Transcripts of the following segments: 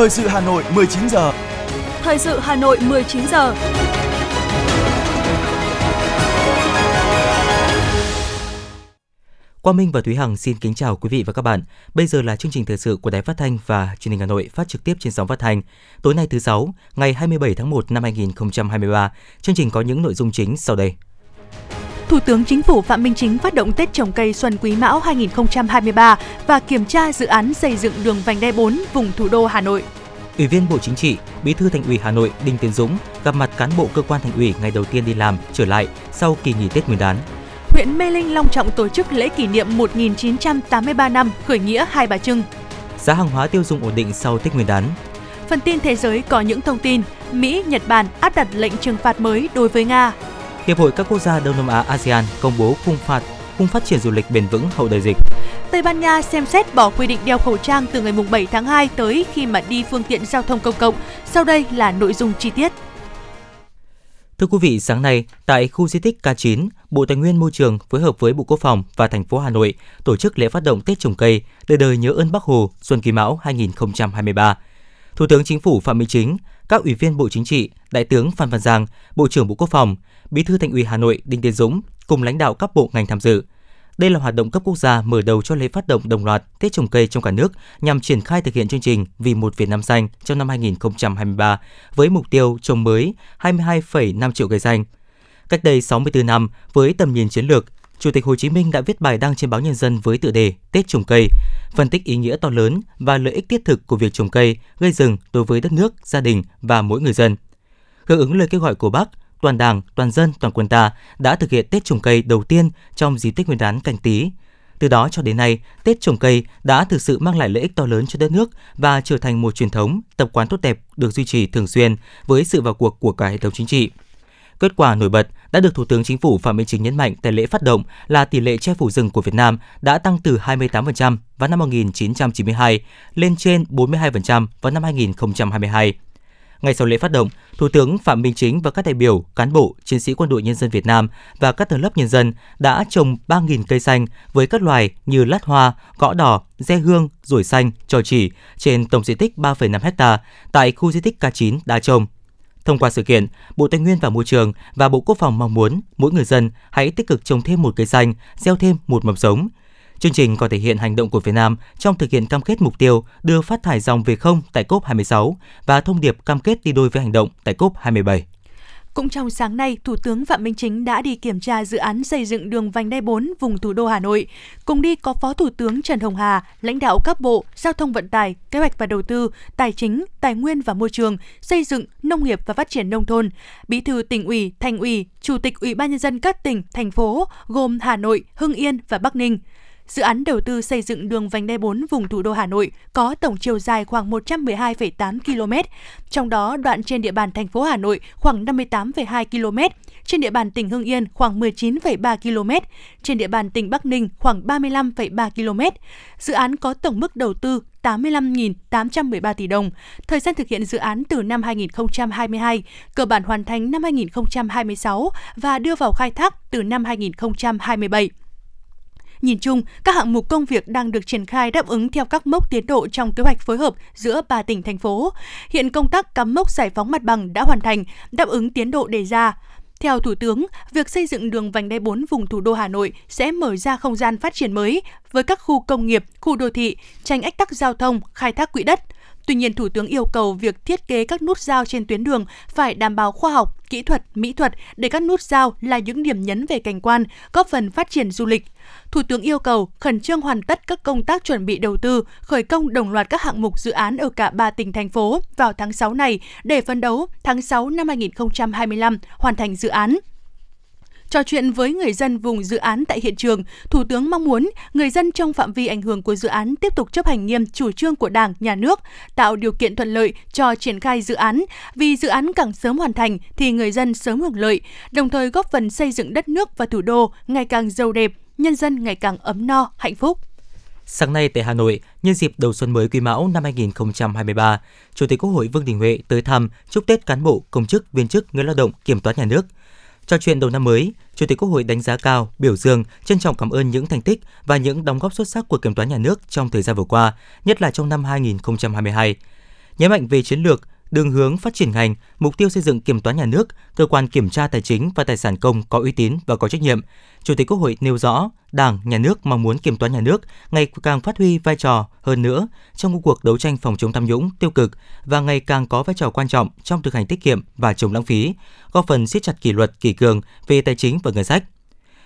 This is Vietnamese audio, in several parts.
Thời sự Hà Nội 19 giờ. Thời sự Hà Nội 19 giờ. Quang Minh và Thúy Hằng xin kính chào quý vị và các bạn. Bây giờ là chương trình thời sự của Đài Phát thanh và Truyền hình Hà Nội phát trực tiếp trên sóng phát thanh. Tối nay thứ sáu, ngày 27 tháng 1 năm 2023. Chương trình có những nội dung chính sau đây. Thủ tướng Chính phủ Phạm Minh Chính phát động Tết trồng cây Xuân Quý Mão 2023 và kiểm tra dự án xây dựng đường vành đai 4 vùng thủ đô Hà Nội. Ủy viên Bộ Chính trị, Bí thư Thành ủy Hà Nội Đinh Tiến Dũng gặp mặt cán bộ cơ quan thành ủy ngày đầu tiên đi làm trở lại sau kỳ nghỉ Tết Nguyên đán. Huyện Mê Linh long trọng tổ chức lễ kỷ niệm 1983 năm khởi nghĩa Hai Bà Trưng. Giá hàng hóa tiêu dùng ổn định sau Tết Nguyên đán. Phần tin thế giới có những thông tin Mỹ, Nhật Bản áp đặt lệnh trừng phạt mới đối với Nga. Hiệp hội các quốc gia Đông Nam Á ASEAN công bố khung phạt khung phát triển du lịch bền vững hậu đại dịch. Tây Ban Nha xem xét bỏ quy định đeo khẩu trang từ ngày 7 tháng 2 tới khi mà đi phương tiện giao thông công cộng. Sau đây là nội dung chi tiết. Thưa quý vị, sáng nay tại khu di tích K9, Bộ Tài nguyên Môi trường phối hợp với Bộ Quốc phòng và thành phố Hà Nội tổ chức lễ phát động Tết trồng cây đời đời nhớ ơn Bác Hồ Xuân Quý Mão 2023. Thủ tướng Chính phủ Phạm Minh Chính, các ủy viên Bộ Chính trị, Đại tướng Phan Văn Giang, Bộ trưởng Bộ Quốc phòng, Bí thư Thành ủy Hà Nội Đinh Tiến Dũng cùng lãnh đạo các bộ ngành tham dự. Đây là hoạt động cấp quốc gia mở đầu cho lễ phát động đồng loạt Tết trồng cây trong cả nước nhằm triển khai thực hiện chương trình Vì một Việt Nam xanh trong năm 2023 với mục tiêu trồng mới 22,5 triệu cây xanh. Cách đây 64 năm, với tầm nhìn chiến lược, Chủ tịch Hồ Chí Minh đã viết bài đăng trên báo Nhân dân với tựa đề Tết trồng cây, phân tích ý nghĩa to lớn và lợi ích thiết thực của việc trồng cây, gây rừng đối với đất nước, gia đình và mỗi người dân. Hưởng ứng lời kêu gọi của Bác, toàn Đảng, toàn dân, toàn quân ta đã thực hiện Tết trồng cây đầu tiên trong dịp Tết Nguyên đán Canh Tý. Từ đó cho đến nay, Tết trồng cây đã thực sự mang lại lợi ích to lớn cho đất nước và trở thành một truyền thống, tập quán tốt đẹp được duy trì thường xuyên với sự vào cuộc của cả hệ thống chính trị. Kết quả nổi bật đã được Thủ tướng Chính phủ Phạm Minh Chính nhấn mạnh tại lễ phát động là tỷ lệ che phủ rừng của Việt Nam đã tăng từ 28% vào năm 1992 lên trên 42% vào năm 2022. Ngay sau lễ phát động, Thủ tướng Phạm Minh Chính và các đại biểu, cán bộ, chiến sĩ quân đội nhân dân Việt Nam và các tầng lớp nhân dân đã trồng 3.000 cây xanh với các loài như lát hoa, gõ đỏ, re hương, rủi xanh, trò chỉ trên tổng diện tích 3,5 ha tại khu di tích K9 đa Trồng. Thông qua sự kiện, Bộ Tài nguyên và Môi trường và Bộ Quốc phòng mong muốn mỗi người dân hãy tích cực trồng thêm một cây xanh, gieo thêm một mầm sống. Chương trình còn thể hiện hành động của Việt Nam trong thực hiện cam kết mục tiêu đưa phát thải dòng về không tại COP26 và thông điệp cam kết đi đôi với hành động tại COP27. Cũng trong sáng nay, Thủ tướng Phạm Minh Chính đã đi kiểm tra dự án xây dựng đường vành đai 4 vùng thủ đô Hà Nội. Cùng đi có Phó Thủ tướng Trần Hồng Hà, lãnh đạo các bộ Giao thông Vận tải, Kế hoạch và Đầu tư, Tài chính, Tài nguyên và Môi trường, Xây dựng, Nông nghiệp và Phát triển Nông thôn, Bí thư tỉnh ủy, Thành ủy, Chủ tịch Ủy ban Nhân dân các tỉnh, thành phố gồm Hà Nội, Hưng Yên và Bắc Ninh. Dự án đầu tư xây dựng đường vành đai 4 vùng thủ đô Hà Nội có tổng chiều dài khoảng 112,8 km, trong đó đoạn trên địa bàn thành phố Hà Nội khoảng 58,2 km, trên địa bàn tỉnh Hưng Yên khoảng 19,3 km, trên địa bàn tỉnh Bắc Ninh khoảng 35,3 km. Dự án có tổng mức đầu tư 85.813 tỷ đồng. Thời gian thực hiện dự án từ năm 2022, cơ bản hoàn thành năm 2026 và đưa vào khai thác từ năm 2027. Nhìn chung, các hạng mục công việc đang được triển khai đáp ứng theo các mốc tiến độ trong kế hoạch phối hợp giữa ba tỉnh thành phố. Hiện công tác cắm mốc giải phóng mặt bằng đã hoàn thành, đáp ứng tiến độ đề ra. Theo Thủ tướng, việc xây dựng đường vành đai 4 vùng thủ đô Hà Nội sẽ mở ra không gian phát triển mới với các khu công nghiệp, khu đô thị, tránh ách tắc giao thông, khai thác quỹ đất. Tuy nhiên, Thủ tướng yêu cầu việc thiết kế các nút giao trên tuyến đường phải đảm bảo khoa học, kỹ thuật, mỹ thuật để các nút giao là những điểm nhấn về cảnh quan, góp phần phát triển du lịch. Thủ tướng yêu cầu khẩn trương hoàn tất các công tác chuẩn bị đầu tư, khởi công đồng loạt các hạng mục dự án ở cả ba tỉnh thành phố vào tháng 6 này để phấn đấu tháng 6 năm 2025 hoàn thành dự án. Trò chuyện với người dân vùng dự án tại hiện trường, Thủ tướng mong muốn người dân trong phạm vi ảnh hưởng của dự án tiếp tục chấp hành nghiêm chủ trương của Đảng, Nhà nước, tạo điều kiện thuận lợi cho triển khai dự án, vì dự án càng sớm hoàn thành thì người dân sớm hưởng lợi, đồng thời góp phần xây dựng đất nước và thủ đô ngày càng giàu đẹp, nhân dân ngày càng ấm no, hạnh phúc. Sáng nay tại Hà Nội, nhân dịp đầu xuân mới Quý Mão năm 2023, Chủ tịch Quốc hội Vương Đình Huệ tới thăm, chúc Tết cán bộ, công chức, viên chức, người lao động, kiểm toán nhà nước. Trò chuyện đầu năm mới, Chủ tịch Quốc hội đánh giá cao, biểu dương, trân trọng cảm ơn những thành tích và những đóng góp xuất sắc của kiểm toán nhà nước trong thời gian vừa qua, nhất là trong năm 2022. nhấn mạnh về chiến lược, đường hướng phát triển ngành, mục tiêu xây dựng kiểm toán nhà nước, cơ quan kiểm tra tài chính và tài sản công có uy tín và có trách nhiệm. Chủ tịch Quốc hội nêu rõ, Đảng, Nhà nước mong muốn kiểm toán nhà nước ngày càng phát huy vai trò hơn nữa trong cuộc đấu tranh phòng chống tham nhũng tiêu cực và ngày càng có vai trò quan trọng trong thực hành tiết kiệm và chống lãng phí, góp phần siết chặt kỷ luật kỷ cương về tài chính và ngân sách.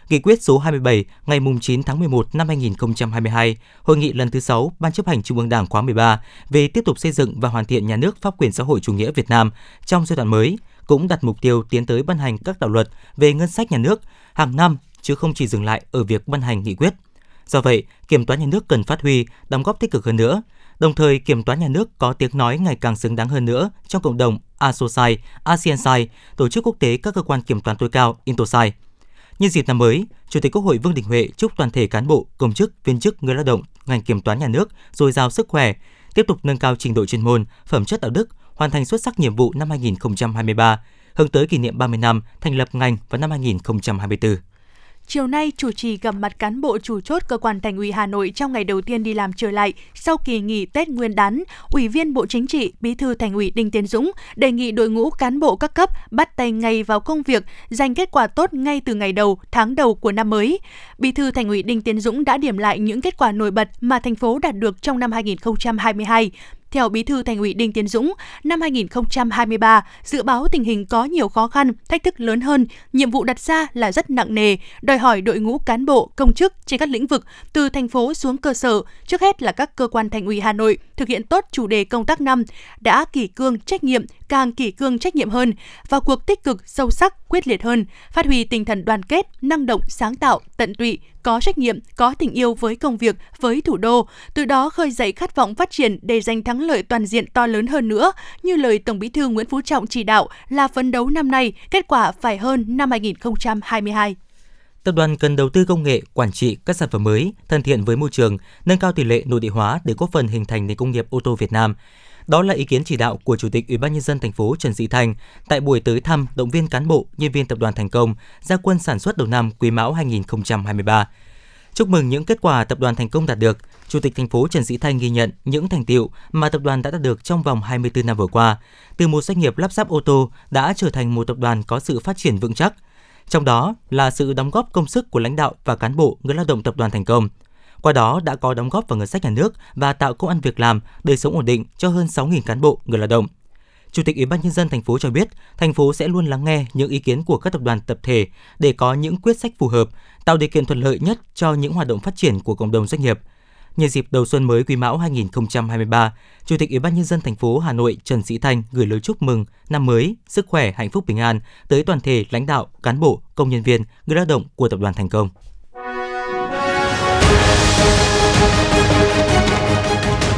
Nghị quyết số 27 ngày 9 tháng 11 năm 2022, Hội nghị lần thứ 6 Ban chấp hành Trung ương Đảng khóa 13 về tiếp tục xây dựng và hoàn thiện nhà nước pháp quyền xã hội chủ nghĩa Việt Nam trong giai đoạn mới cũng đặt mục tiêu tiến tới ban hành các đạo luật về ngân sách nhà nước hàng năm chứ không chỉ dừng lại ở việc ban hành nghị quyết. Do vậy, kiểm toán nhà nước cần phát huy, đóng góp tích cực hơn nữa. Đồng thời, kiểm toán nhà nước có tiếng nói ngày càng xứng đáng hơn nữa trong cộng đồng ASOSAI, ASEANSAI, tổ chức quốc tế các cơ quan kiểm toán tối cao Intosai. Nhân dịp năm mới, Chủ tịch Quốc hội Vương Đình Huệ chúc toàn thể cán bộ, công chức, viên chức, người lao động, ngành kiểm toán nhà nước dồi dào sức khỏe, tiếp tục nâng cao trình độ chuyên môn, phẩm chất đạo đức, hoàn thành xuất sắc nhiệm vụ năm 2023, hướng tới kỷ niệm 30 năm thành lập ngành vào năm 2024. Chiều nay, chủ trì gặp mặt cán bộ chủ chốt cơ quan thành ủy Hà Nội trong ngày đầu tiên đi làm trở lại sau kỳ nghỉ Tết Nguyên đán, Ủy viên Bộ Chính trị, Bí thư Thành ủy Đinh Tiến Dũng đề nghị đội ngũ cán bộ các cấp bắt tay ngay vào công việc, giành kết quả tốt ngay từ ngày đầu, tháng đầu của năm mới. Bí thư Thành ủy Đinh Tiến Dũng đã điểm lại những kết quả nổi bật mà thành phố đạt được trong năm 2022, theo Bí thư Thành ủy Đinh Tiến Dũng, năm 2023, dự báo tình hình có nhiều khó khăn, thách thức lớn hơn, nhiệm vụ đặt ra là rất nặng nề, đòi hỏi đội ngũ cán bộ, công chức trên các lĩnh vực từ thành phố xuống cơ sở, trước hết là các cơ quan Thành ủy Hà Nội thực hiện tốt chủ đề công tác năm, đã kỷ cương trách nhiệm, càng kỷ cương trách nhiệm hơn, vào cuộc tích cực, sâu sắc, quyết liệt hơn, phát huy tinh thần đoàn kết, năng động, sáng tạo, tận tụy, có trách nhiệm, có tình yêu với công việc, với thủ đô, từ đó khơi dậy khát vọng phát triển để giành thắng lợi toàn diện to lớn hơn nữa, như lời Tổng Bí thư Nguyễn Phú Trọng chỉ đạo là phấn đấu năm nay kết quả phải hơn năm 2022. Tập đoàn cần đầu tư công nghệ, quản trị các sản phẩm mới, thân thiện với môi trường, nâng cao tỷ lệ nội địa hóa để góp phần hình thành nền công nghiệp ô tô Việt Nam. Đó là ý kiến chỉ đạo của Chủ tịch Ủy ban nhân dân thành phố Trần Sĩ Thành tại buổi tới thăm động viên cán bộ, nhân viên tập đoàn thành công gia quân sản xuất đầu năm Quý Mão 2023. Chúc mừng những kết quả tập đoàn thành công đạt được, Chủ tịch thành phố Trần Sĩ Thanh ghi nhận những thành tiệu mà tập đoàn đã đạt được trong vòng 24 năm vừa qua, từ một doanh nghiệp lắp ráp ô tô đã trở thành một tập đoàn có sự phát triển vững chắc. Trong đó là sự đóng góp công sức của lãnh đạo và cán bộ người lao động tập đoàn thành công – qua đó đã có đóng góp vào ngân sách nhà nước và tạo công ăn việc làm, đời sống ổn định cho hơn 6.000 cán bộ, người lao động. Chủ tịch Ủy ban nhân dân thành phố cho biết, thành phố sẽ luôn lắng nghe những ý kiến của các tập đoàn tập thể để có những quyết sách phù hợp, tạo điều kiện thuận lợi nhất cho những hoạt động phát triển của cộng đồng doanh nghiệp. Nhân dịp đầu xuân mới Quý Mão 2023, Chủ tịch Ủy ban nhân dân thành phố Hà Nội Trần Sĩ Thanh gửi lời chúc mừng năm mới, sức khỏe, hạnh phúc bình an tới toàn thể lãnh đạo, cán bộ, công nhân viên, người lao động của tập đoàn Thành Công.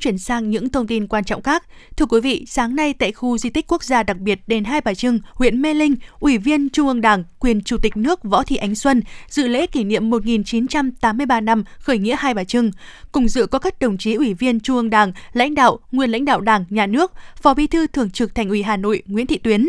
Chuyển sang những thông tin quan trọng khác. Thưa quý vị, sáng nay tại khu di tích quốc gia đặc biệt đền Hai Bà Trưng, huyện Mê Linh, Ủy viên Trung ương Đảng, quyền Chủ tịch nước Võ Thị Ánh Xuân dự lễ kỷ niệm 1983 năm khởi nghĩa Hai Bà Trưng. Cùng dự có các đồng chí Ủy viên Trung ương Đảng, lãnh đạo, nguyên lãnh đạo Đảng, Nhà nước, Phó Bí thư Thường trực Thành ủy Hà Nội Nguyễn Thị Tuyến.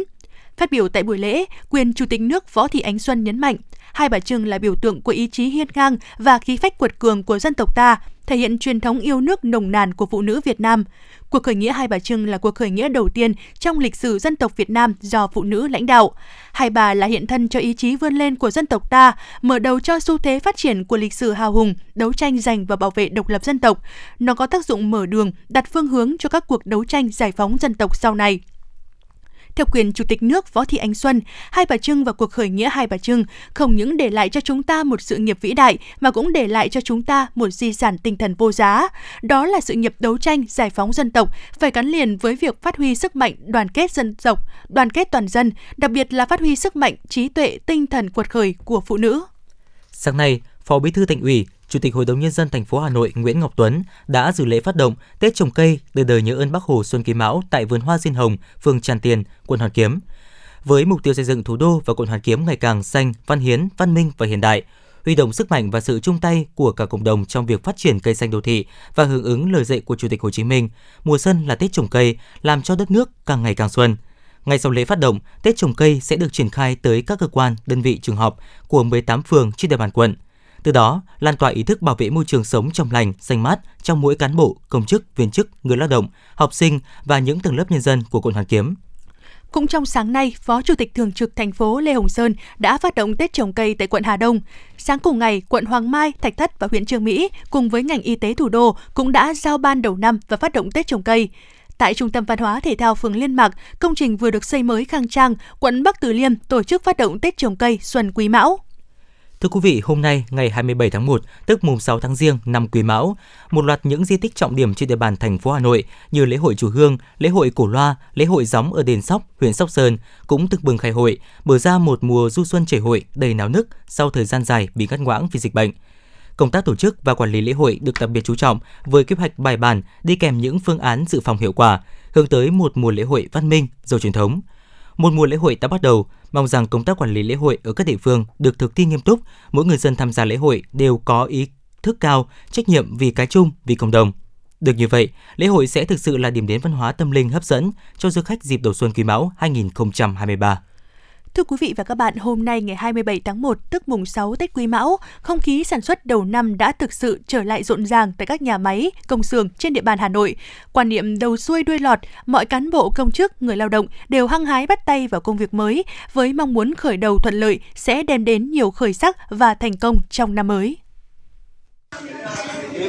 Phát biểu tại buổi lễ, quyền Chủ tịch nước Võ Thị Ánh Xuân nhấn mạnh, Hai Bà Trưng là biểu tượng của ý chí hiên ngang và khí phách quật cường của dân tộc ta, thể hiện truyền thống yêu nước nồng nàn của phụ nữ Việt Nam. Cuộc khởi nghĩa Hai Bà Trưng là cuộc khởi nghĩa đầu tiên trong lịch sử dân tộc Việt Nam do phụ nữ lãnh đạo. Hai bà là hiện thân cho ý chí vươn lên của dân tộc ta, mở đầu cho xu thế phát triển của lịch sử hào hùng, đấu tranh giành và bảo vệ độc lập dân tộc. Nó có tác dụng mở đường, đặt phương hướng cho các cuộc đấu tranh giải phóng dân tộc sau này. Theo quyền Chủ tịch nước Võ Thị Ánh Xuân, Hai Bà Trưng và cuộc khởi nghĩa Hai Bà Trưng không những để lại cho chúng ta một sự nghiệp vĩ đại mà cũng để lại cho chúng ta một di sản tinh thần vô giá. Đó là sự nghiệp đấu tranh giải phóng dân tộc phải gắn liền với việc phát huy sức mạnh đoàn kết dân tộc, đoàn kết toàn dân, đặc biệt là phát huy sức mạnh trí tuệ tinh thần quật khởi của phụ nữ. Sáng nay, Phó Bí thư Thành ủy, Chủ tịch Hội đồng nhân dân thành phố Hà Nội Nguyễn Ngọc Tuấn đã dự lễ phát động Tết trồng cây đời đời nhớ ơn Bác Hồ Xuân Quý Mão tại vườn hoa Diên Hồng, phường Tràn Tiền, quận Hoàn Kiếm. với mục tiêu xây dựng thủ đô và quận Hoàn Kiếm ngày càng xanh, văn hiến, văn minh và hiện đại, huy động sức mạnh và sự chung tay của cả cộng đồng trong việc phát triển cây xanh đô thị và hưởng ứng lời dạy của Chủ tịch Hồ Chí Minh, mùa xuân là Tết trồng cây, làm cho đất nước càng ngày càng xuân. Ngay sau lễ phát động, Tết trồng cây sẽ được triển khai tới các cơ quan, đơn vị trường học của 18 phường trên địa bàn quận. Từ đó, lan tỏa ý thức bảo vệ môi trường sống trong lành, xanh mát trong mỗi cán bộ, công chức, viên chức, người lao động, học sinh và những tầng lớp nhân dân của quận Hoàn Kiếm. Cũng trong sáng nay, Phó Chủ tịch Thường trực thành phố Lê Hồng Sơn đã phát động Tết trồng cây tại quận Hà Đông. Sáng cùng ngày, quận Hoàng Mai, Thạch Thất và huyện Trương Mỹ cùng với ngành y tế thủ đô cũng đã giao ban đầu năm và phát động Tết trồng cây. Tại Trung tâm Văn hóa Thể thao phường Liên Mạc, công trình vừa được xây mới khang trang, quận Bắc Từ Liêm tổ chức phát động Tết trồng cây Xuân Quý Mão. Thưa quý vị, hôm nay ngày 27 tháng 1, tức mùng 6 tháng Giêng năm Quý Mão, một loạt những di tích trọng điểm trên địa bàn thành phố Hà Nội như lễ hội Chùa Hương, lễ hội Cổ Loa, lễ hội gióng ở đền Sóc, huyện Sóc Sơn cũng thực bừng khai hội, mở ra một mùa du xuân chảy hội đầy náo nức sau thời gian dài bị ngắt ngoãng vì dịch bệnh. Công tác tổ chức và quản lý lễ hội được đặc biệt chú trọng với kế hoạch bài bản đi kèm những phương án dự phòng hiệu quả, hướng tới một mùa lễ hội văn minh, giàu truyền thống. Một mùa lễ hội đã bắt đầu, mong rằng công tác quản lý lễ hội ở các địa phương được thực thi nghiêm túc, mỗi người dân tham gia lễ hội đều có ý thức cao, trách nhiệm vì cái chung, vì cộng đồng. Được như vậy, lễ hội sẽ thực sự là điểm đến văn hóa tâm linh hấp dẫn cho du khách dịp đầu xuân Quý Mão 2023. Thưa quý vị và các bạn, hôm nay ngày 27 tháng 1, tức mùng 6 Tết Quý Mão, không khí sản xuất đầu năm đã thực sự trở lại rộn ràng tại các nhà máy, công xưởng trên địa bàn Hà Nội. Quan niệm đầu xuôi đuôi lọt, mọi cán bộ công chức, người lao động đều hăng hái bắt tay vào công việc mới với mong muốn khởi đầu thuận lợi sẽ đem đến nhiều khởi sắc và thành công trong năm mới.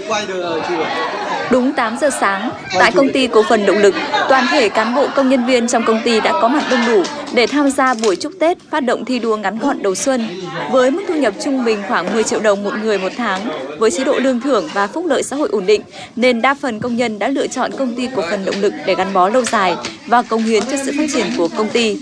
Quay được chưa? Đúng 8 giờ sáng, tại công ty cổ phần động lực, toàn thể cán bộ công nhân viên trong công ty đã có mặt đông đủ để tham gia buổi chúc Tết phát động thi đua ngắn gọn đầu xuân. Với mức thu nhập trung bình khoảng 10 triệu đồng một người một tháng, với chế độ lương thưởng và phúc lợi xã hội ổn định, nên đa phần công nhân đã lựa chọn công ty cổ phần động lực để gắn bó lâu dài và công hiến cho sự phát triển của công ty.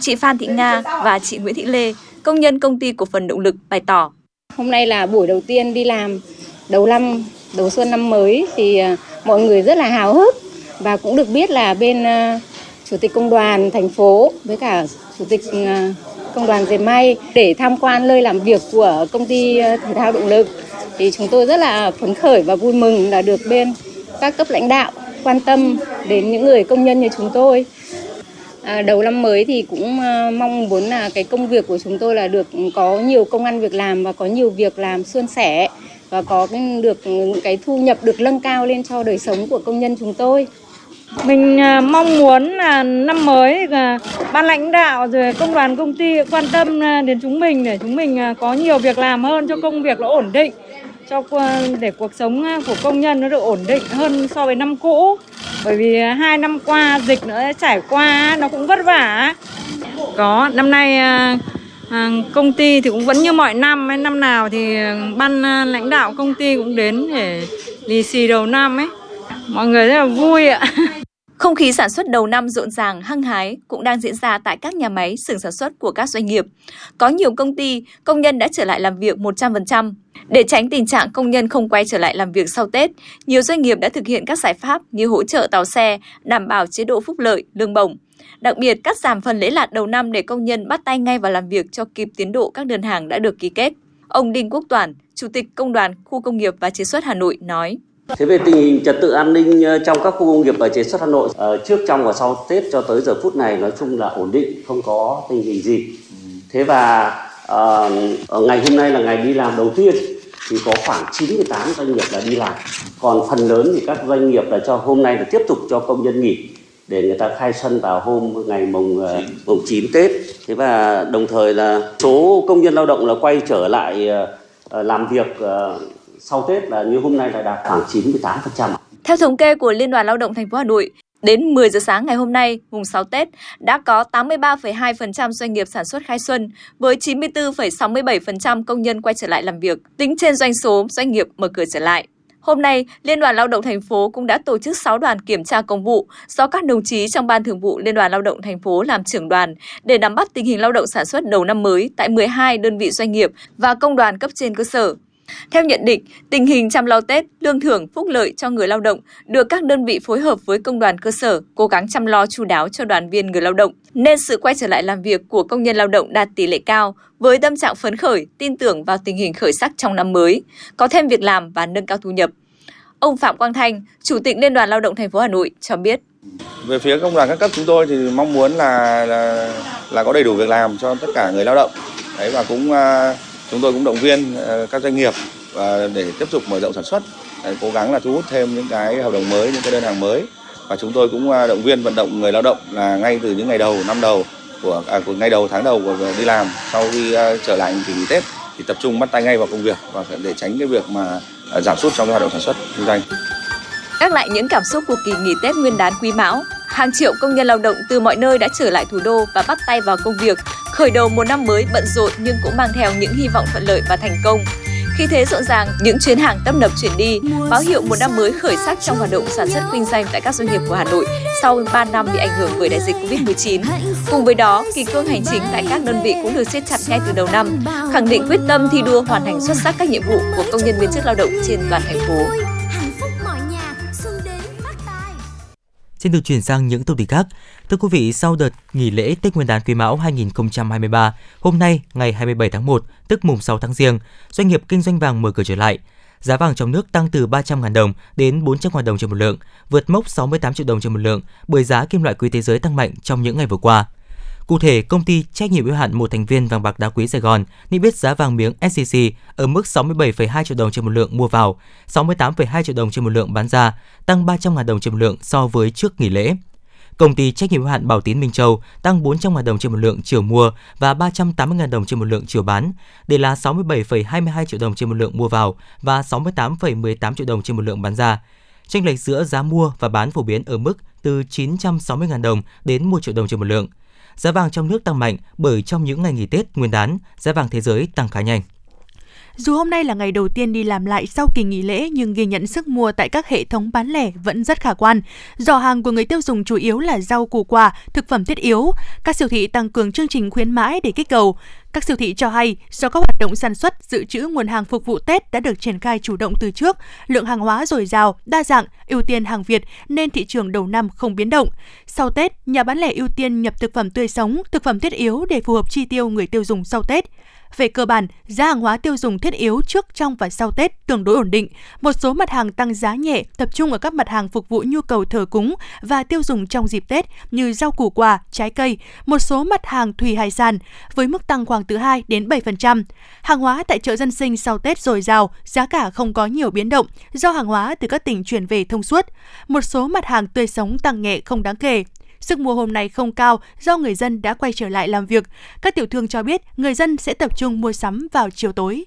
Chị Phan Thị Nga và chị Nguyễn Thị Lê, công nhân công ty cổ phần động lực bày tỏ. Hôm nay là buổi đầu tiên đi làm đầu năm đầu xuân năm mới thì à, mọi người rất là hào hức và cũng được biết là bên à, chủ tịch công đoàn thành phố với cả chủ tịch à, công đoàn dệt may để tham quan nơi làm việc của công ty thể thao động lực thì chúng tôi rất là phấn khởi và vui mừng là được bên các cấp lãnh đạo quan tâm đến những người công nhân như chúng tôi. À, đầu năm mới thì cũng mong muốn là cái công việc của chúng tôi là được có nhiều công ăn việc làm và có nhiều việc làm suôn sẻ và có cái, được cái thu nhập được nâng cao lên cho đời sống của công nhân chúng tôi. Mình à, mong muốn là năm mới à, ban lãnh đạo rồi công đoàn công ty quan tâm à, đến chúng mình để chúng mình có nhiều việc làm hơn cho công việc nó ổn định cho để cuộc sống của công nhân nó được ổn định hơn so với năm cũ bởi vì hai năm qua dịch nữa trải qua nó cũng vất vả có năm nay À, công ty thì cũng vẫn như mọi năm ấy, năm nào thì ờ, ban à, lãnh đạo công ty cũng đến để lì xì đầu năm ấy. Mọi người rất là vui ạ. Không khí sản xuất đầu năm rộn ràng, hăng hái cũng đang diễn ra tại các nhà máy, xưởng sản xuất của các doanh nghiệp. Có nhiều công ty, công nhân đã trở lại làm việc 100%. Để tránh tình trạng công nhân không quay trở lại làm việc sau Tết, nhiều doanh nghiệp đã thực hiện các giải pháp như hỗ trợ tàu xe, đảm bảo chế độ phúc lợi, lương bổng. Đặc biệt, cắt giảm phần lễ lạt đầu năm để công nhân bắt tay ngay vào làm việc cho kịp tiến độ các đơn hàng đã được ký kết. Ông Đinh Quốc Toản, Chủ tịch Công đoàn Khu công nghiệp và Chế xuất Hà Nội nói. Thế về tình hình trật tự an ninh ờ, trong các khu công nghiệp và chế xuất Hà Nội ờ, trước trong và sau Tết cho tới giờ phút này nói chung là ổn định, không có tình hình gì. Thế và uh, ngày hôm nay là ngày đi làm đầu tiên thì có khoảng 98 doanh nghiệp là đi làm. Còn phần lớn thì các doanh nghiệp là cho hôm nay là tiếp tục cho công nhân nghỉ để người ta khai xuân vào hôm ngày mùng mùng 9 Tết. Thế và đồng thời là số công nhân lao động là quay trở lại làm việc sau Tết là như hôm nay là đạt khoảng 98%. Theo thống kê của Liên đoàn Lao động thành phố Hà Nội, Đến 10 giờ sáng ngày hôm nay, mùng 6 Tết, đã có 83,2% doanh nghiệp sản xuất khai xuân, với 94,67% công nhân quay trở lại làm việc, tính trên doanh số doanh nghiệp mở cửa trở lại. Hôm nay, Liên đoàn Lao động thành phố cũng đã tổ chức 6 đoàn kiểm tra công vụ do các đồng chí trong Ban Thường vụ Liên đoàn Lao động thành phố làm trưởng đoàn để nắm bắt tình hình lao động sản xuất đầu năm mới tại 12 đơn vị doanh nghiệp và công đoàn cấp trên cơ sở. Theo nhận định, tình hình chăm lo Tết, lương thưởng, phúc lợi cho người lao động được các đơn vị phối hợp với công đoàn cơ sở cố gắng chăm lo chu đáo cho đoàn viên người lao động, nên sự quay trở lại làm việc của công nhân lao động đạt tỷ lệ cao với tâm trạng phấn khởi, tin tưởng vào tình hình khởi sắc trong năm mới, có thêm việc làm và nâng cao thu nhập. Ông Phạm Quang Thanh, Chủ tịch Liên đoàn Lao động thành phố Hà Nội cho biết. Về phía công đoàn các cấp chúng tôi thì mong muốn là là, là có đầy đủ việc làm cho tất cả người lao động. Đấy và cũng uh, chúng tôi cũng động viên ờ, các doanh nghiệp để tiếp tục mở rộng sản xuất, ờ, cố gắng là thu hút thêm những cái hợp đồng mới, những cái đơn hàng mới và chúng tôi cũng ờ, động viên vận động người lao động là ngay từ những ngày đầu năm đầu của à, của ngày đầu tháng đầu của đi làm sau khi uh, trở lại kỳ nghỉ Tết thì tập trung bắt tay ngay vào công việc và để tránh cái việc mà uh, giảm sút trong cái hoạt động sản xuất kinh doanh. Gác lại những cảm xúc của kỳ nghỉ Tết Nguyên đán Quý Mão, hàng triệu công nhân lao động từ mọi nơi đã trở lại thủ đô và bắt tay vào công việc, khởi đầu một năm mới bận rộn nhưng cũng mang theo những hy vọng thuận lợi và thành công. Khi thế rộn ràng, những chuyến hàng tấp nập chuyển đi, báo hiệu một năm mới khởi sắc trong hoạt động sản xuất kinh doanh tại các doanh nghiệp của Hà Nội sau 3 năm bị ảnh hưởng bởi đại dịch Covid-19. Cùng với đó, kỳ cương hành chính tại các đơn vị cũng được siết chặt ngay từ đầu năm, khẳng định quyết tâm thi đua hoàn thành xuất sắc các nhiệm vụ của công nhân viên chức lao động trên toàn thành phố. Xin được chuyển sang những thông tin khác. Thưa quý vị, sau đợt nghỉ lễ Tết Nguyên đán Quý Mão 2023, hôm nay ngày 27 tháng 1, tức mùng 6 tháng Giêng, doanh nghiệp kinh doanh vàng mở cửa trở lại. Giá vàng trong nước tăng từ 300.000 đồng đến 400.000 đồng trên một lượng, vượt mốc 68 triệu đồng trên một lượng bởi giá kim loại quý thế giới tăng mạnh trong những ngày vừa qua. Cụ thể, công ty trách nhiệm hữu hạn một thành viên vàng bạc đá quý Sài Gòn niêm yết giá vàng miếng SJC ở mức 67,2 triệu đồng trên một lượng mua vào, 68,2 triệu đồng trên một lượng bán ra, tăng 300.000 đồng trên một lượng so với trước nghỉ lễ. Công ty trách nhiệm hữu hạn Bảo Tín Minh Châu tăng 400.000 đồng trên một lượng chiều mua và 380.000 đồng trên một lượng chiều bán, để là 67,22 triệu đồng trên một lượng mua vào và 68,18 triệu đồng trên một lượng bán ra. Chênh lệch giữa giá mua và bán phổ biến ở mức từ 960.000 đồng đến 1 triệu đồng trên một lượng. Giá vàng trong nước tăng mạnh bởi trong những ngày nghỉ Tết Nguyên đán, giá vàng thế giới tăng khá nhanh. Dù hôm nay là ngày đầu tiên đi làm lại sau kỳ nghỉ lễ nhưng ghi nhận sức mua tại các hệ thống bán lẻ vẫn rất khả quan. Giỏ hàng của người tiêu dùng chủ yếu là rau củ quả, thực phẩm thiết yếu. Các siêu thị tăng cường chương trình khuyến mãi để kích cầu. Các siêu thị cho hay, do các hoạt động sản xuất, dự trữ nguồn hàng phục vụ Tết đã được triển khai chủ động từ trước, lượng hàng hóa dồi dào, đa dạng, ưu tiên hàng Việt nên thị trường đầu năm không biến động. Sau Tết, nhà bán lẻ ưu tiên nhập thực phẩm tươi sống, thực phẩm thiết yếu để phù hợp chi tiêu người tiêu dùng sau Tết. Về cơ bản, giá hàng hóa tiêu dùng thiết yếu trước, trong và sau Tết tương đối ổn định. Một số mặt hàng tăng giá nhẹ, tập trung ở các mặt hàng phục vụ nhu cầu thờ cúng và tiêu dùng trong dịp Tết như rau củ quả, trái cây, một số mặt hàng thủy hải sản với mức tăng khoảng từ 2 đến 7%. Hàng hóa tại chợ dân sinh sau Tết dồi dào, giá cả không có nhiều biến động do hàng hóa từ các tỉnh chuyển về thông suốt. Một số mặt hàng tươi sống tăng nhẹ không đáng kể, Sức mua hôm nay không cao do người dân đã quay trở lại làm việc. Các tiểu thương cho biết người dân sẽ tập trung mua sắm vào chiều tối.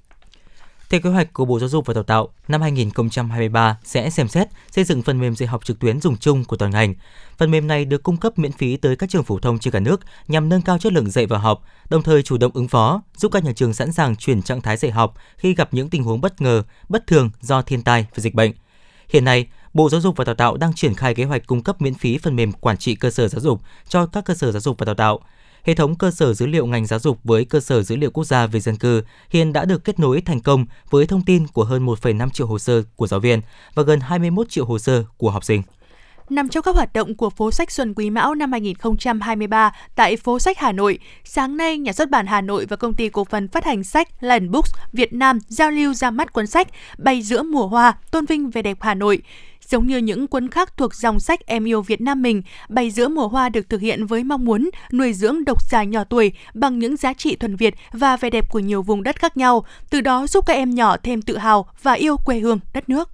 Theo kế hoạch của Bộ Giáo dục và Đào tạo, năm 2023 sẽ xem xét xây dựng phần mềm dạy học trực tuyến dùng chung của toàn ngành. Phần mềm này được cung cấp miễn phí tới các trường phổ thông trên cả nước nhằm nâng cao chất lượng dạy và học, đồng thời chủ động ứng phó, giúp các nhà trường sẵn sàng chuyển trạng thái dạy học khi gặp những tình huống bất ngờ, bất thường do thiên tai và dịch bệnh. Hiện nay, Bộ Giáo dục và Đào tạo đang triển khai kế hoạch cung cấp miễn phí phần mềm quản trị cơ sở giáo dục cho các cơ sở giáo dục và đào tạo. Hệ thống cơ sở dữ liệu ngành giáo dục với cơ sở dữ liệu quốc gia về dân cư hiện đã được kết nối thành công với thông tin của hơn 1,5 triệu hồ sơ của giáo viên và gần 21 triệu hồ sơ của học sinh. Nằm trong các hoạt động của phố sách Xuân Quý Mão năm 2023 tại phố sách Hà Nội, sáng nay nhà xuất bản Hà Nội và công ty cổ phần phát hành sách Land Books Việt Nam giao lưu ra mắt cuốn sách Bay giữa mùa hoa, tôn vinh vẻ đẹp Hà Nội. Giống như những cuốn khác thuộc dòng sách Em yêu Việt Nam mình, Bay giữa mùa hoa được thực hiện với mong muốn nuôi dưỡng độc giả nhỏ tuổi bằng những giá trị thuần Việt và vẻ đẹp của nhiều vùng đất khác nhau, từ đó giúp các em nhỏ thêm tự hào và yêu quê hương đất nước.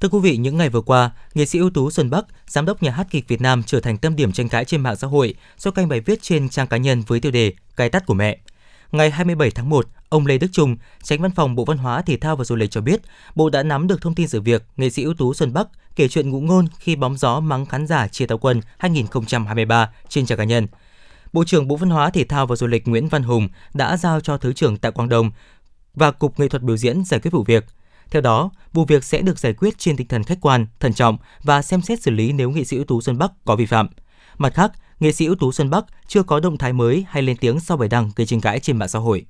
Thưa quý vị, những ngày vừa qua, nghệ sĩ ưu tú Xuân Bắc, giám đốc nhà hát kịch Việt Nam trở thành tâm điểm tranh cãi trên mạng xã hội do canh bài viết trên trang cá nhân với tiêu đề Cái tắt của mẹ. Ngày 27 tháng 1, ông Lê Đức Trung, tránh văn phòng Bộ Văn hóa, Thể thao và Du lịch cho biết, Bộ đã nắm được thông tin sự việc nghệ sĩ ưu tú Xuân Bắc kể chuyện ngụ ngôn khi bóng gió mắng khán giả chia táo quân 2023 trên trang cá nhân. Bộ trưởng Bộ Văn hóa, Thể thao và Du lịch Nguyễn Văn Hùng đã giao cho Thứ trưởng Tạ Quang Đông và Cục Nghệ thuật biểu diễn giải quyết vụ việc. Theo đó, vụ việc sẽ được giải quyết trên tinh thần khách quan, thận trọng và xem xét xử lý nếu nghệ sĩ ưu tú Xuân Bắc có vi phạm. Mặt khác, nghệ sĩ ưu tú Xuân Bắc chưa có động thái mới hay lên tiếng sau bài đăng gây tranh cãi trên mạng xã hội.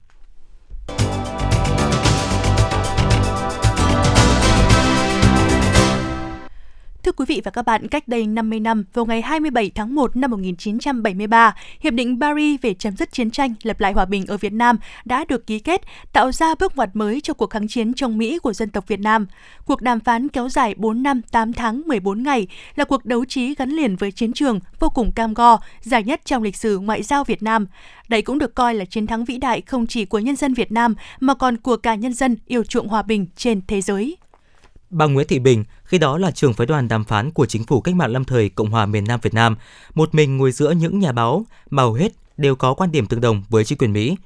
Quý vị và các bạn, cách đây 50 năm, vào ngày 27 tháng 1 năm 1973, Hiệp định Paris về chấm dứt chiến tranh, lập lại hòa bình ở Việt Nam đã được ký kết, tạo ra bước ngoặt mới cho cuộc kháng chiến chống Mỹ của dân tộc Việt Nam. Cuộc đàm phán kéo dài 4 năm 8 tháng 14 ngày là cuộc đấu trí gắn liền với chiến trường vô cùng cam go, dài nhất trong lịch sử ngoại giao Việt Nam. Đây cũng được coi là chiến thắng vĩ đại không chỉ của nhân dân Việt Nam mà còn của cả nhân dân yêu chuộng hòa bình trên thế giới. Bà Nguyễn Thị Bình, khi đó là trưởng phái đoàn đàm phán của chính phủ cách mạng lâm thời Cộng hòa miền Nam Việt Nam, một mình ngồi giữa những nhà báo mà hầu hết đều có quan điểm tương đồng với chính quyền Mỹ.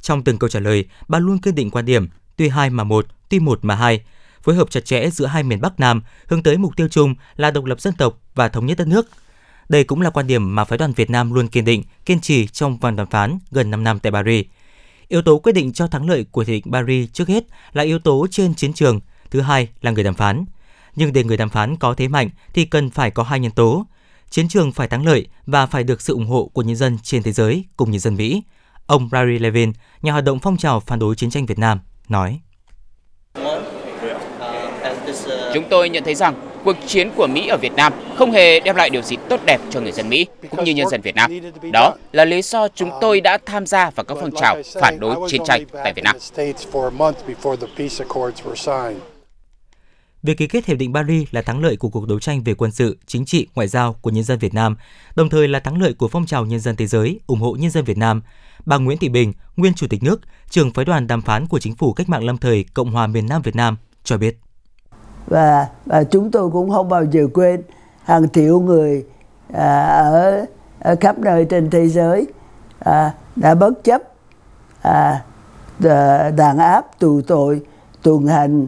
Trong từng câu trả lời, bà luôn kiên định quan điểm tuy hai mà một, tuy một mà hai, phối hợp chặt chẽ giữa hai miền Bắc Nam hướng tới mục tiêu chung là độc lập dân tộc và thống nhất đất nước. Đây cũng là quan điểm mà phái đoàn Việt Nam luôn kiên định, kiên trì trong vòng đàm phán gần 5 năm tại Paris. Yếu tố quyết định cho thắng lợi của Hiệp định Paris trước hết là yếu tố trên chiến trường, thứ hai là người đàm phán. Nhưng để người đàm phán có thế mạnh thì cần phải có hai nhân tố. Chiến trường phải thắng lợi và phải được sự ủng hộ của nhân dân trên thế giới cùng nhân dân Mỹ. Ông Barry Levin, nhà hoạt động phong trào phản đối chiến tranh Việt Nam, nói. Chúng tôi nhận thấy rằng cuộc chiến của Mỹ ở Việt Nam không hề đem lại điều gì tốt đẹp cho người dân Mỹ cũng như nhân dân Việt Nam. Đó là lý do chúng tôi đã tham gia vào các phong trào phản đối chiến tranh tại Việt Nam. Việc ký kết Hiệp định Paris là thắng lợi của cuộc đấu tranh về quân sự, chính trị, ngoại giao của nhân dân Việt Nam, đồng thời là thắng lợi của phong trào nhân dân thế giới ủng hộ nhân dân Việt Nam. Bà Nguyễn Thị Bình, nguyên Chủ tịch nước, trưởng phái đoàn đàm phán của Chính phủ Cách mạng lâm thời Cộng hòa miền Nam Việt Nam cho biết. Và, và chúng tôi cũng không bao giờ quên hàng triệu người à, ở, ở khắp nơi trên thế giới à, đã bất chấp à, đàn áp tù tội tuần hành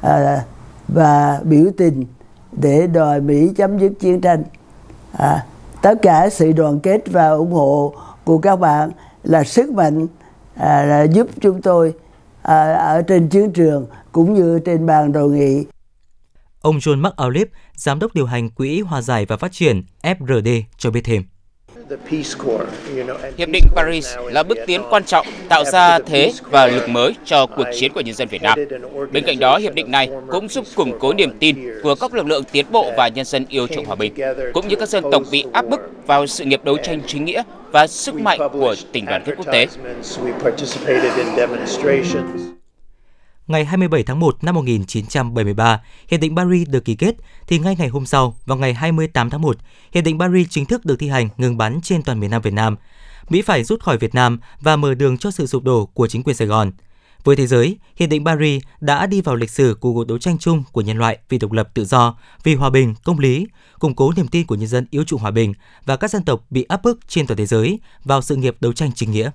à, và biểu tình để đòi Mỹ chấm dứt chiến tranh. À, tất cả sự đoàn kết và ủng hộ của các bạn là sức mạnh à, là giúp chúng tôi à, ở trên chiến trường cũng như trên bàn hội nghị. Ông John McAuliffe, giám đốc điều hành Quỹ Hòa giải và Phát triển FRD cho biết thêm. Hiệp định Paris là bước tiến quan trọng tạo ra thế và lực mới cho cuộc chiến của nhân dân Việt Nam. Bên cạnh đó, hiệp định này cũng giúp củng cố niềm tin của các lực lượng tiến bộ và nhân dân yêu chuộng hòa bình, cũng như các dân tộc bị áp bức vào sự nghiệp đấu tranh chính nghĩa và sức mạnh của tình đoàn kết quốc tế. Ngày 27 tháng 1 năm 1973, Hiệp định Paris được ký kết, thì ngay ngày hôm sau, vào ngày 28 tháng 1, Hiệp định Paris chính thức được thi hành ngừng bắn trên toàn miền Nam Việt Nam. Mỹ phải rút khỏi Việt Nam và mở đường cho sự sụp đổ của chính quyền Sài Gòn. Với thế giới, Hiệp định Paris đã đi vào lịch sử của cuộc đấu tranh chung của nhân loại vì độc lập tự do, vì hòa bình, công lý, củng cố niềm tin của nhân dân yêu trụ hòa bình và các dân tộc bị áp bức trên toàn thế giới vào sự nghiệp đấu tranh chính nghĩa.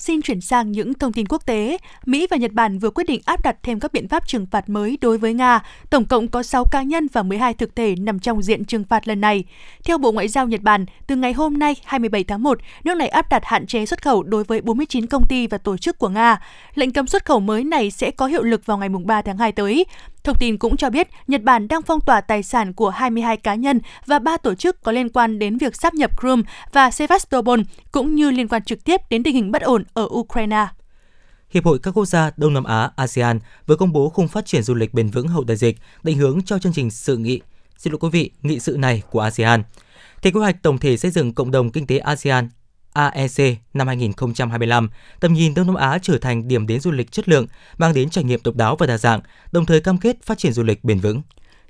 Xin chuyển sang những thông tin quốc tế. Mỹ và Nhật Bản vừa quyết định áp đặt thêm các biện pháp trừng phạt mới đối với Nga. Tổng cộng có 6 cá nhân và 12 thực thể nằm trong diện trừng phạt lần này. Theo Bộ Ngoại giao Nhật Bản, từ ngày hôm nay 27 tháng 1, nước này áp đặt hạn chế xuất khẩu đối với 49 công ty và tổ chức của Nga. Lệnh cấm xuất khẩu mới này sẽ có hiệu lực vào ngày 3 tháng 2 tới. Thông tin cũng cho biết Nhật Bản đang phong tỏa tài sản của 22 cá nhân và 3 tổ chức có liên quan đến việc sáp nhập Crimea và Sevastopol, cũng như liên quan trực tiếp đến tình hình bất ổn ở Ukraine. Hiệp hội các quốc gia Đông Nam Á ASEAN vừa công bố khung phát triển du lịch bền vững hậu đại dịch, định hướng cho chương trình sự nghị, xin lỗi quý vị, nghị sự này của ASEAN. Theo kế hoạch tổng thể xây dựng cộng đồng kinh tế ASEAN AEC năm 2025, tầm nhìn Đông Nam Á trở thành điểm đến du lịch chất lượng, mang đến trải nghiệm độc đáo và đa dạng, đồng thời cam kết phát triển du lịch bền vững.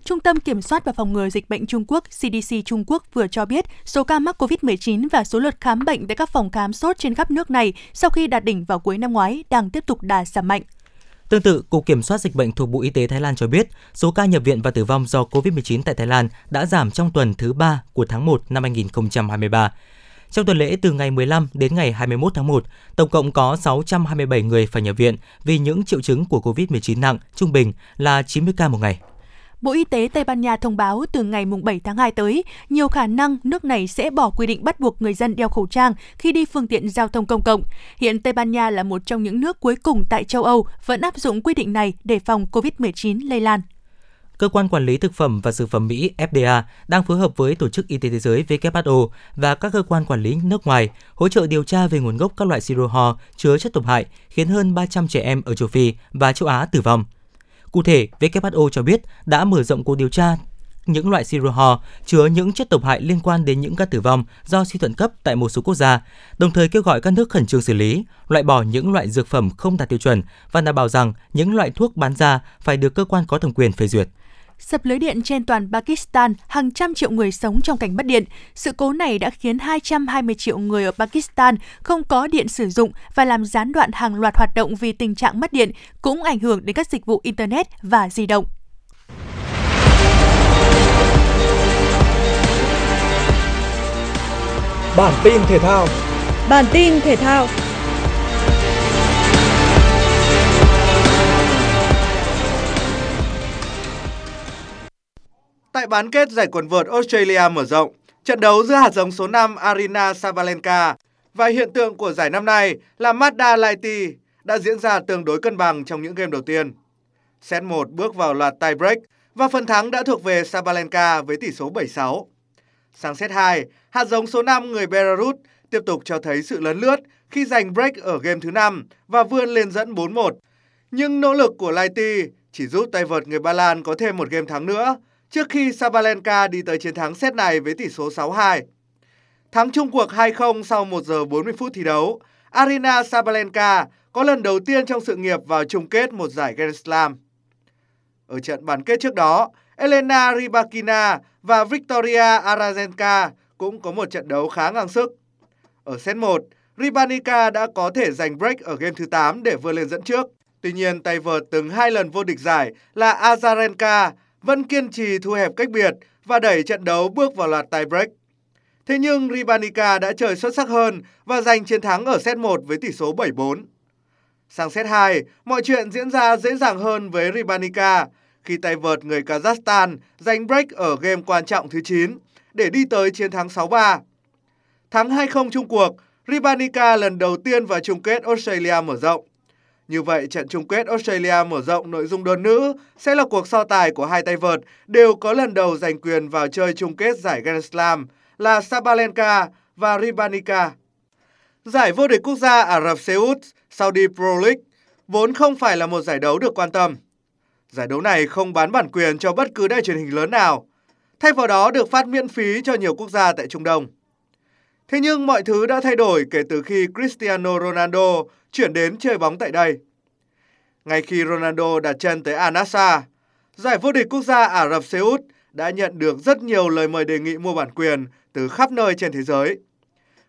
Trung tâm Kiểm soát và Phòng ngừa Dịch bệnh Trung Quốc CDC Trung Quốc vừa cho biết số ca mắc COVID-19 và số lượt khám bệnh tại các phòng khám sốt trên khắp nước này sau khi đạt đỉnh vào cuối năm ngoái đang tiếp tục đà giảm mạnh. Tương tự, Cục Kiểm soát Dịch bệnh thuộc Bộ Y tế Thái Lan cho biết, số ca nhập viện và tử vong do COVID-19 tại Thái Lan đã giảm trong tuần thứ 3 của tháng 1 năm 2023. Trong tuần lễ từ ngày 15 đến ngày 21 tháng 1, tổng cộng có 627 người phải nhập viện vì những triệu chứng của COVID-19 nặng, trung bình là 90 ca một ngày. Bộ Y tế Tây Ban Nha thông báo từ ngày 7 tháng 2 tới, nhiều khả năng nước này sẽ bỏ quy định bắt buộc người dân đeo khẩu trang khi đi phương tiện giao thông công cộng. Hiện Tây Ban Nha là một trong những nước cuối cùng tại châu Âu vẫn áp dụng quy định này để phòng COVID-19 lây lan. Cơ quan Quản lý Thực phẩm và Dược phẩm Mỹ FDA đang phối hợp với Tổ chức Y tế Thế giới WHO và các cơ quan quản lý nước ngoài hỗ trợ điều tra về nguồn gốc các loại siro ho chứa chất độc hại khiến hơn 300 trẻ em ở châu Phi và châu Á tử vong. Cụ thể, WHO cho biết đã mở rộng cuộc điều tra những loại siro ho chứa những chất độc hại liên quan đến những ca tử vong do suy thận cấp tại một số quốc gia, đồng thời kêu gọi các nước khẩn trương xử lý, loại bỏ những loại dược phẩm không đạt tiêu chuẩn và đảm bảo rằng những loại thuốc bán ra phải được cơ quan có thẩm quyền phê duyệt. Sập lưới điện trên toàn Pakistan, hàng trăm triệu người sống trong cảnh mất điện. Sự cố này đã khiến 220 triệu người ở Pakistan không có điện sử dụng và làm gián đoạn hàng loạt hoạt động vì tình trạng mất điện, cũng ảnh hưởng đến các dịch vụ Internet và di động. Bản tin thể thao Bản tin thể thao Tại bán kết giải quần vợt Australia mở rộng, trận đấu giữa hạt giống số 5 Arina Sabalenka và hiện tượng của giải năm nay là Mazda Lighty đã diễn ra tương đối cân bằng trong những game đầu tiên. Set 1 bước vào loạt tie break và phần thắng đã thuộc về Sabalenka với tỷ số 7-6. Sang set 2, hạt giống số 5 người Belarus tiếp tục cho thấy sự lấn lướt khi giành break ở game thứ 5 và vươn lên dẫn 4-1. Nhưng nỗ lực của Lighty chỉ giúp tay vợt người Ba Lan có thêm một game thắng nữa trước khi Sabalenka đi tới chiến thắng set này với tỷ số 6-2. Thắng chung cuộc 2-0 sau 1 giờ 40 phút thi đấu, Arina Sabalenka có lần đầu tiên trong sự nghiệp vào chung kết một giải Grand Slam. Ở trận bán kết trước đó, Elena Rybakina và Victoria Azarenka cũng có một trận đấu khá ngang sức. Ở set 1, Rybakina đã có thể giành break ở game thứ 8 để vươn lên dẫn trước. Tuy nhiên, tay vợt từng hai lần vô địch giải là Azarenka vẫn kiên trì thu hẹp cách biệt và đẩy trận đấu bước vào loạt tie break. Thế nhưng Ribanica đã chơi xuất sắc hơn và giành chiến thắng ở set 1 với tỷ số 7-4. Sang set 2, mọi chuyện diễn ra dễ dàng hơn với Ribanica khi tay vợt người Kazakhstan giành break ở game quan trọng thứ 9 để đi tới chiến thắng 6-3. Thắng 2-0 chung cuộc, Ribanica lần đầu tiên vào chung kết Australia mở rộng. Như vậy, trận chung kết Australia mở rộng nội dung đơn nữ sẽ là cuộc so tài của hai tay vợt đều có lần đầu giành quyền vào chơi chung kết giải Grand Slam là Sabalenka và Ribanika. Giải vô địch quốc gia Ả Rập Xê Út Saudi Pro League vốn không phải là một giải đấu được quan tâm. Giải đấu này không bán bản quyền cho bất cứ đài truyền hình lớn nào, thay vào đó được phát miễn phí cho nhiều quốc gia tại Trung Đông. Thế nhưng mọi thứ đã thay đổi kể từ khi Cristiano Ronaldo chuyển đến chơi bóng tại đây. Ngay khi Ronaldo đặt chân tới Al Nassr, giải vô địch quốc gia Ả Rập Xê Út đã nhận được rất nhiều lời mời đề nghị mua bản quyền từ khắp nơi trên thế giới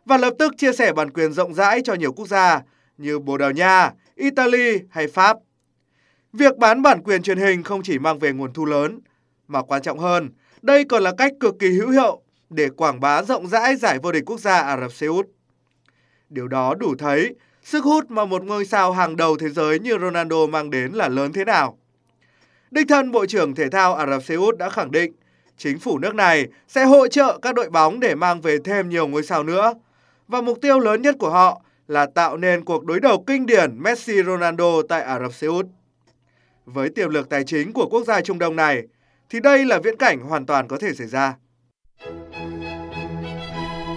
và lập tức chia sẻ bản quyền rộng rãi cho nhiều quốc gia như Bồ Đào Nha, Italy hay Pháp. Việc bán bản quyền truyền hình không chỉ mang về nguồn thu lớn, mà quan trọng hơn, đây còn là cách cực kỳ hữu hiệu để quảng bá rộng rãi giải vô địch quốc gia Ả Rập Xê Út. Điều đó đủ thấy sức hút mà một ngôi sao hàng đầu thế giới như Ronaldo mang đến là lớn thế nào. Đích thân Bộ trưởng Thể thao Ả Rập Xê Út đã khẳng định chính phủ nước này sẽ hỗ trợ các đội bóng để mang về thêm nhiều ngôi sao nữa. Và mục tiêu lớn nhất của họ là tạo nên cuộc đối đầu kinh điển Messi-Ronaldo tại Ả Rập Xê Út. Với tiềm lực tài chính của quốc gia Trung Đông này, thì đây là viễn cảnh hoàn toàn có thể xảy ra.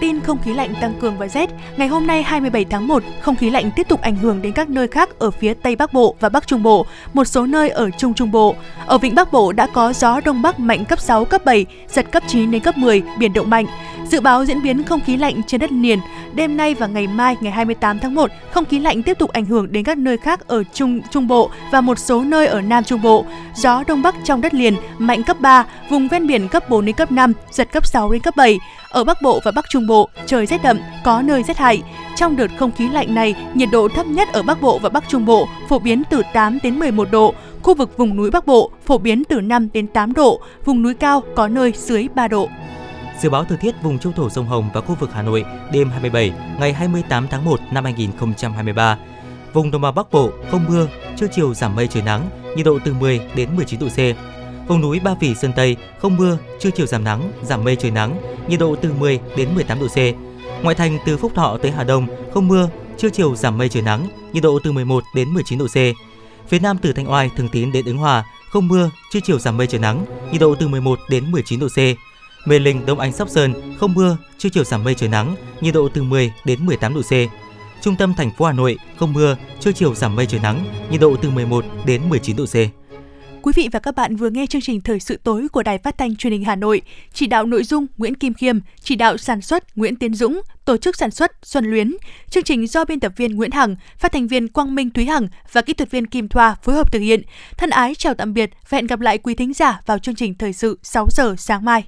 Tin không khí lạnh tăng cường và rét, ngày hôm nay 27 tháng 1, không khí lạnh tiếp tục ảnh hưởng đến các nơi khác ở phía Tây Bắc Bộ và Bắc Trung Bộ, một số nơi ở Trung Trung Bộ. Ở Vịnh Bắc Bộ đã có gió Đông Bắc mạnh cấp 6, cấp 7, giật cấp 9 đến cấp 10, biển động mạnh. Dự báo diễn biến không khí lạnh trên đất liền, đêm nay và ngày mai ngày 28 tháng 1, không khí lạnh tiếp tục ảnh hưởng đến các nơi khác ở Trung Trung Bộ và một số nơi ở Nam Trung Bộ. Gió Đông Bắc trong đất liền mạnh cấp 3, vùng ven biển cấp 4 đến cấp 5, giật cấp 6 đến cấp 7. Ở Bắc Bộ và Bắc Trung Bộ, trời rét đậm, có nơi rét hại. Trong đợt không khí lạnh này, nhiệt độ thấp nhất ở Bắc Bộ và Bắc Trung Bộ phổ biến từ 8 đến 11 độ, khu vực vùng núi Bắc Bộ phổ biến từ 5 đến 8 độ, vùng núi cao có nơi dưới 3 độ. Dự báo thời tiết vùng châu thổ sông Hồng và khu vực Hà Nội đêm 27 ngày 28 tháng 1 năm 2023. Vùng đồng bằng Bắc Bộ không mưa, trưa chiều giảm mây trời nắng, nhiệt độ từ 10 đến 19 độ C. Vùng núi Ba Vì Sơn Tây không mưa, trưa chiều giảm nắng, giảm mây trời nắng, nhiệt độ từ 10 đến 18 độ C. Ngoại thành từ Phúc Thọ tới Hà Đông không mưa, trưa chiều giảm mây trời nắng, nhiệt độ từ 11 đến 19 độ C. Phía Nam từ Thanh Oai, Thường Tín đến Ứng Hòa không mưa, trưa chiều giảm mây trời nắng, nhiệt độ từ 11 đến 19 độ C. Mê Linh, Đông Anh, Sóc Sơn, không mưa, trưa chiều giảm mây trời nắng, nhiệt độ từ 10 đến 18 độ C. Trung tâm thành phố Hà Nội, không mưa, trưa chiều giảm mây trời nắng, nhiệt độ từ 11 đến 19 độ C. Quý vị và các bạn vừa nghe chương trình Thời sự tối của Đài Phát thanh Truyền hình Hà Nội, chỉ đạo nội dung Nguyễn Kim Khiêm, chỉ đạo sản xuất Nguyễn Tiến Dũng, tổ chức sản xuất Xuân Luyến. Chương trình do biên tập viên Nguyễn Hằng, phát thanh viên Quang Minh Thúy Hằng và kỹ thuật viên Kim Thoa phối hợp thực hiện. Thân ái chào tạm biệt và hẹn gặp lại quý thính giả vào chương trình Thời sự 6 giờ sáng mai.